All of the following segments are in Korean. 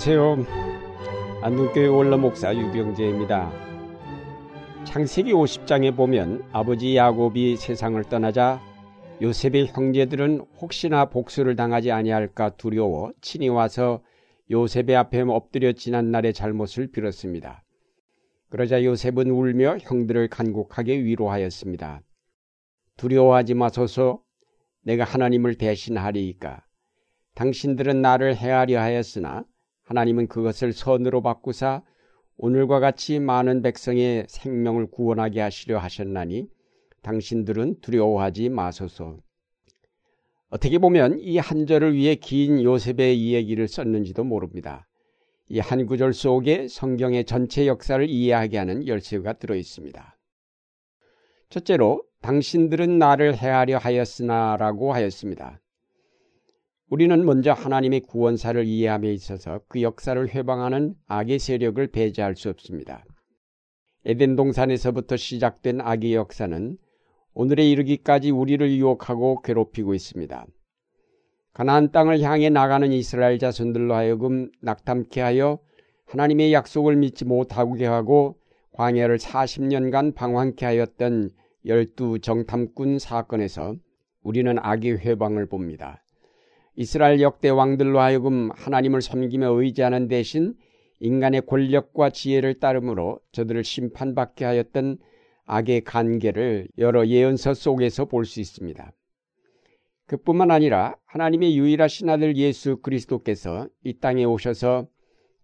안녕하세요. 안동교회 원로목사 유경재입니다. 창세기 50장에 보면 아버지 야곱이 세상을 떠나자 요셉의 형제들은 혹시나 복수를 당하지 아니할까 두려워 친히 와서 요셉의 앞에 엎드려 지난 날의 잘못을 빌었습니다. 그러자 요셉은 울며 형들을 간곡하게 위로하였습니다. 두려워하지 마소서 내가 하나님을 대신하리이까. 당신들은 나를 해하려 하였으나 하나님은 그것을 선으로 바꾸사 오늘과 같이 많은 백성의 생명을 구원하게 하시려 하셨나니 당신들은 두려워하지 마소서. 어떻게 보면 이 한 절을 위해 긴 요셉의 이야기를 썼는지도 모릅니다. 이 한 구절 속에 성경의 전체 역사를 이해하게 하는 열쇠가 들어 있습니다. 첫째로 당신들은 나를 해하려 하였으나라고 하였습니다. 우리는 먼저 하나님의 구원사를 이해함에 있어서 그 역사를 회방하는 악의 세력을 배제할 수 없습니다. 에덴 동산에서부터 시작된 악의 역사는 오늘에 이르기까지 우리를 유혹하고 괴롭히고 있습니다. 가나안 땅을 향해 나가는 이스라엘 자손들로 하여금 낙담케 하여 하나님의 약속을 믿지 못하게 하고 광야를 40년간 방황케 하였던 열두 정탐꾼 사건에서 우리는 악의 회방을 봅니다. 이스라엘 역대 왕들로 하여금 하나님을 섬기며 의지하는 대신 인간의 권력과 지혜를 따름으로 저들을 심판받게 하였던 악의 관계를 여러 예언서 속에서 볼 수 있습니다. 그뿐만 아니라 하나님의 유일하신 아들 예수 그리스도께서 이 땅에 오셔서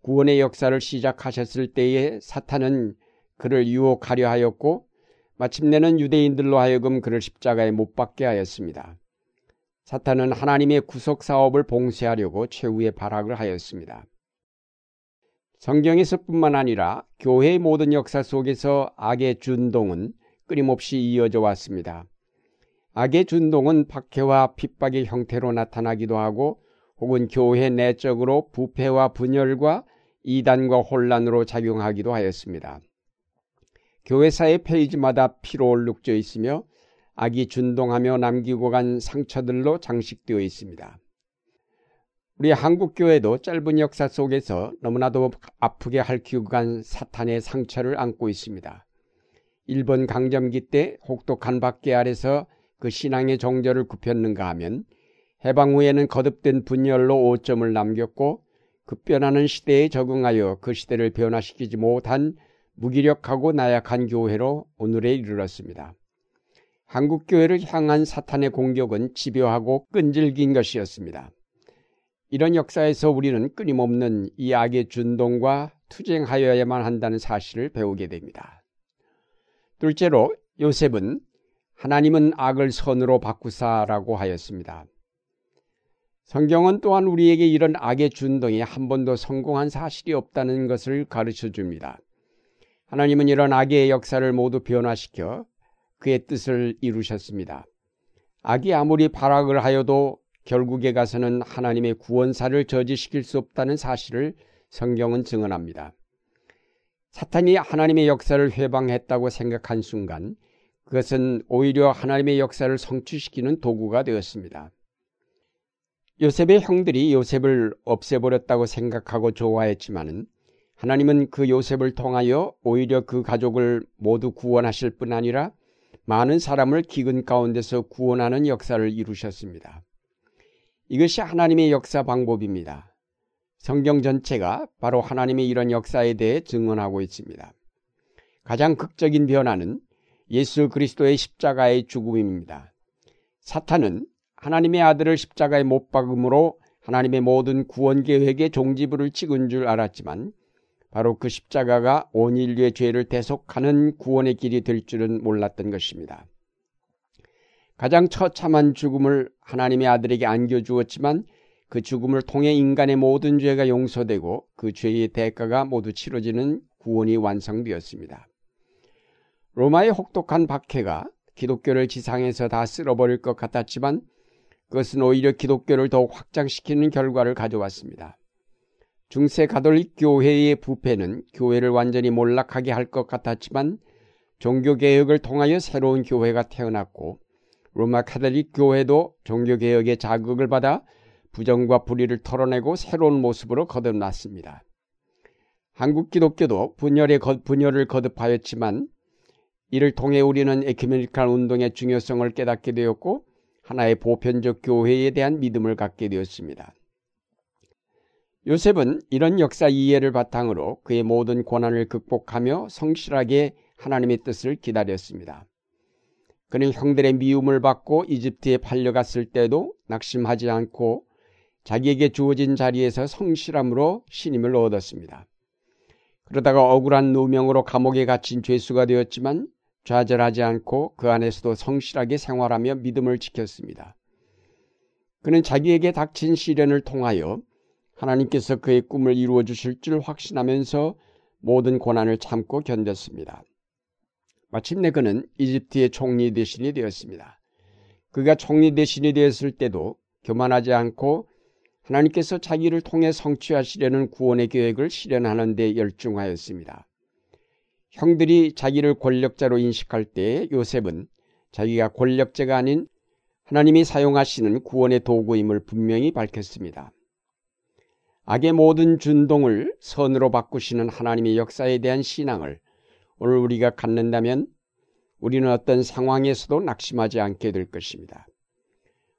구원의 역사를 시작하셨을 때에 사탄은 그를 유혹하려 하였고 마침내는 유대인들로 하여금 그를 십자가에 못 박게 하였습니다. 사탄은 하나님의 구속 사업을 봉쇄하려고 최후의 발악을 하였습니다. 성경에서뿐만 아니라 교회의 모든 역사 속에서 악의 준동은 끊임없이 이어져 왔습니다. 악의 준동은 박해와 핍박의 형태로 나타나기도 하고 혹은 교회 내적으로 부패와 분열과 이단과 혼란으로 작용하기도 하였습니다. 교회사의 페이지마다 피로 얼룩져 있으며 악이 준동하며 남기고 간 상처들로 장식되어 있습니다. 우리 한국교회도 짧은 역사 속에서 너무나도 아프게 핥히고 간 사탄의 상처를 안고 있습니다. 일본 강점기 때 혹독한 박계 아래서 그 신앙의 정절을 굽혔는가 하면 해방 후에는 거듭된 분열로 오점을 남겼고 급변하는 시대에 적응하여 그 시대를 변화시키지 못한 무기력하고 나약한 교회로 오늘에 이르렀습니다. 한국교회를 향한 사탄의 공격은 집요하고 끈질긴 것이었습니다. 이런 역사에서 우리는 끊임없는 이 악의 준동과 투쟁하여야만 한다는 사실을 배우게 됩니다. 둘째로 요셉은 하나님은 악을 선으로 바꾸사라고 하였습니다. 성경은 또한 우리에게 이런 악의 준동이 한 번도 성공한 사실이 없다는 것을 가르쳐 줍니다. 하나님은 이런 악의 역사를 모두 변화시켜 그의 뜻을 이루셨습니다. 악이 아무리 발악을 하여도 결국에 가서는 하나님의 구원사를 저지시킬 수 없다는 사실을 성경은 증언합니다. 사탄이 하나님의 역사를 회방했다고 생각한 순간 그것은 오히려 하나님의 역사를 성취시키는 도구가 되었습니다. 요셉의 형들이 요셉을 없애버렸다고 생각하고 좋아했지만은 하나님은 그 요셉을 통하여 오히려 그 가족을 모두 구원하실 뿐 아니라 많은 사람을 기근 가운데서 구원하는 역사를 이루셨습니다. 이것이 하나님의 역사 방법입니다. 성경 전체가 바로 하나님의 이런 역사에 대해 증언하고 있습니다. 가장 극적인 변화는 예수 그리스도의 십자가의 죽음입니다. 사탄은 하나님의 아들을 십자가에 못 박음으로 하나님의 모든 구원 계획의 종지부를 찍은 줄 알았지만 바로 그 십자가가 온 인류의 죄를 대속하는 구원의 길이 될 줄은 몰랐던 것입니다. 가장 처참한 죽음을 하나님의 아들에게 안겨주었지만 그 죽음을 통해 인간의 모든 죄가 용서되고 그 죄의 대가가 모두 치러지는 구원이 완성되었습니다. 로마의 혹독한 박해가 기독교를 지상에서 다 쓸어버릴 것 같았지만 그것은 오히려 기독교를 더욱 확장시키는 결과를 가져왔습니다. 중세 가톨릭 교회의 부패는 교회를 완전히 몰락하게 할 것 같았지만 종교개혁을 통하여 새로운 교회가 태어났고 로마 카톨릭 교회도 종교개혁의 자극을 받아 부정과 불의를 털어내고 새로운 모습으로 거듭났습니다. 한국 기독교도 분열의 분열을 거듭하였지만 이를 통해 우리는 에큐메니칼 운동의 중요성을 깨닫게 되었고 하나의 보편적 교회에 대한 믿음을 갖게 되었습니다. 요셉은 이런 역사 이해를 바탕으로 그의 모든 고난을 극복하며 성실하게 하나님의 뜻을 기다렸습니다. 그는 형들의 미움을 받고 이집트에 팔려갔을 때도 낙심하지 않고 자기에게 주어진 자리에서 성실함으로 신임을 얻었습니다. 그러다가 억울한 누명으로 감옥에 갇힌 죄수가 되었지만 좌절하지 않고 그 안에서도 성실하게 생활하며 믿음을 지켰습니다. 그는 자기에게 닥친 시련을 통하여 하나님께서 그의 꿈을 이루어 주실 줄 확신하면서 모든 고난을 참고 견뎠습니다. 마침내 그는 이집트의 총리 대신이 되었습니다. 그가 총리 대신이 되었을 때도 교만하지 않고 하나님께서 자기를 통해 성취하시려는 구원의 계획을 실현하는 데 열중하였습니다. 형들이 자기를 권력자로 인식할 때 요셉은 자기가 권력자가 아닌 하나님이 사용하시는 구원의 도구임을 분명히 밝혔습니다. 악의 모든 준동을 선으로 바꾸시는 하나님의 역사에 대한 신앙을 오늘 우리가 갖는다면 우리는 어떤 상황에서도 낙심하지 않게 될 것입니다.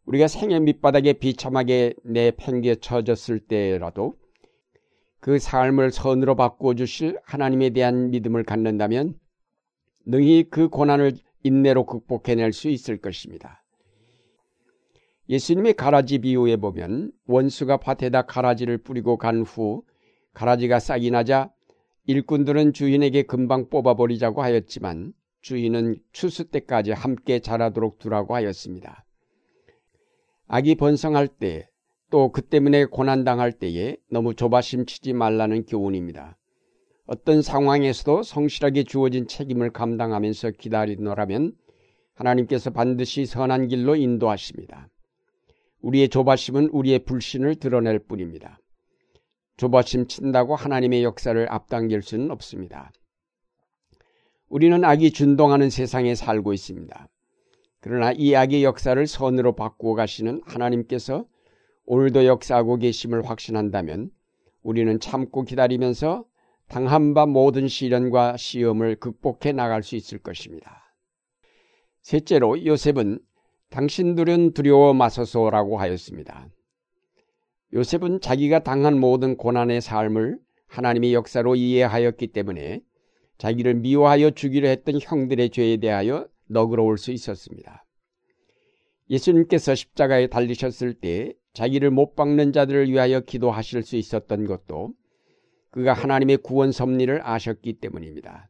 우리가 생의 밑바닥에 비참하게 내팽개쳐졌을 때라도 그 삶을 선으로 바꾸어 주실 하나님에 대한 믿음을 갖는다면 능히 그 고난을 인내로 극복해낼 수 있을 것입니다. 예수님의 가라지 비유에 보면 원수가 밭에다 가라지를 뿌리고 간 후 가라지가 싹이 나자 일꾼들은 주인에게 금방 뽑아버리자고 하였지만 주인은 추수 때까지 함께 자라도록 두라고 하였습니다. 악이 번성할 때 또 그 때문에 고난당할 때에 너무 조바심 치지 말라는 교훈입니다. 어떤 상황에서도 성실하게 주어진 책임을 감당하면서 기다리노라면 하나님께서 반드시 선한 길로 인도하십니다. 우리의 조바심은 우리의 불신을 드러낼 뿐입니다. 조바심 친다고 하나님의 역사를 앞당길 수는 없습니다. 우리는 악이 준동하는 세상에 살고 있습니다. 그러나 이 악의 역사를 선으로 바꾸어 가시는 하나님께서 오늘도 역사하고 계심을 확신한다면 우리는 참고 기다리면서 당한 바 모든 시련과 시험을 극복해 나갈 수 있을 것입니다. 셋째로 요셉은 당신들은 두려워 마소서라고 하였습니다. 요셉은 자기가 당한 모든 고난의 삶을 하나님의 역사로 이해하였기 때문에 자기를 미워하여 죽이려 했던 형들의 죄에 대하여 너그러울 수 있었습니다. 예수님께서 십자가에 달리셨을 때 자기를 못 박는 자들을 위하여 기도하실 수 있었던 것도 그가 하나님의 구원 섭리를 아셨기 때문입니다.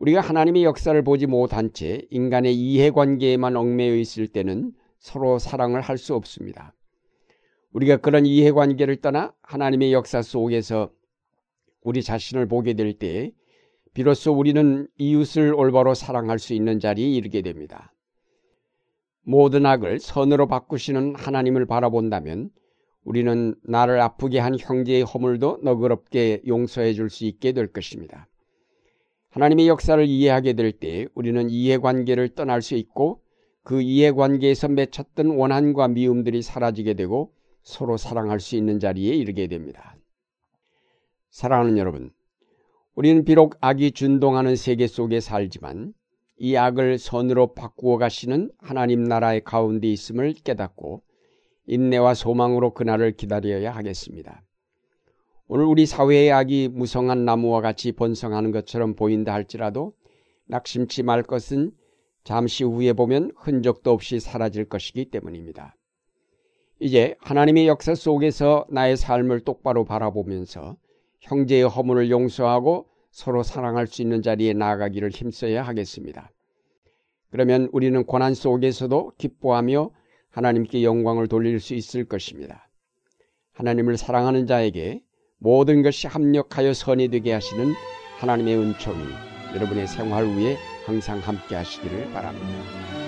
우리가 하나님의 역사를 보지 못한 채 인간의 이해관계에만 얽매여 있을 때는 서로 사랑을 할 수 없습니다. 우리가 그런 이해관계를 떠나 하나님의 역사 속에서 우리 자신을 보게 될 때 비로소 우리는 이웃을 올바로 사랑할 수 있는 자리에 이르게 됩니다. 모든 악을 선으로 바꾸시는 하나님을 바라본다면 우리는 나를 아프게 한 형제의 허물도 너그럽게 용서해 줄 수 있게 될 것입니다. 하나님의 역사를 이해하게 될 때 우리는 이해관계를 떠날 수 있고 그 이해관계에서 맺혔던 원한과 미움들이 사라지게 되고 서로 사랑할 수 있는 자리에 이르게 됩니다. 사랑하는 여러분, 우리는 비록 악이 준동하는 세계 속에 살지만 이 악을 선으로 바꾸어 가시는 하나님 나라의 가운데 있음을 깨닫고 인내와 소망으로 그날을 기다려야 하겠습니다. 오늘 우리 사회의 악이 무성한 나무와 같이 번성하는 것처럼 보인다 할지라도 낙심치 말 것은 잠시 후에 보면 흔적도 없이 사라질 것이기 때문입니다. 이제 하나님의 역사 속에서 나의 삶을 똑바로 바라보면서 형제의 허물을 용서하고 서로 사랑할 수 있는 자리에 나아가기를 힘써야 하겠습니다. 그러면 우리는 고난 속에서도 기뻐하며 하나님께 영광을 돌릴 수 있을 것입니다. 하나님을 사랑하는 자에게 모든 것이 합력하여 선이 되게 하시는 하나님의 은총이 여러분의 생활 위에 항상 함께 하시기를 바랍니다.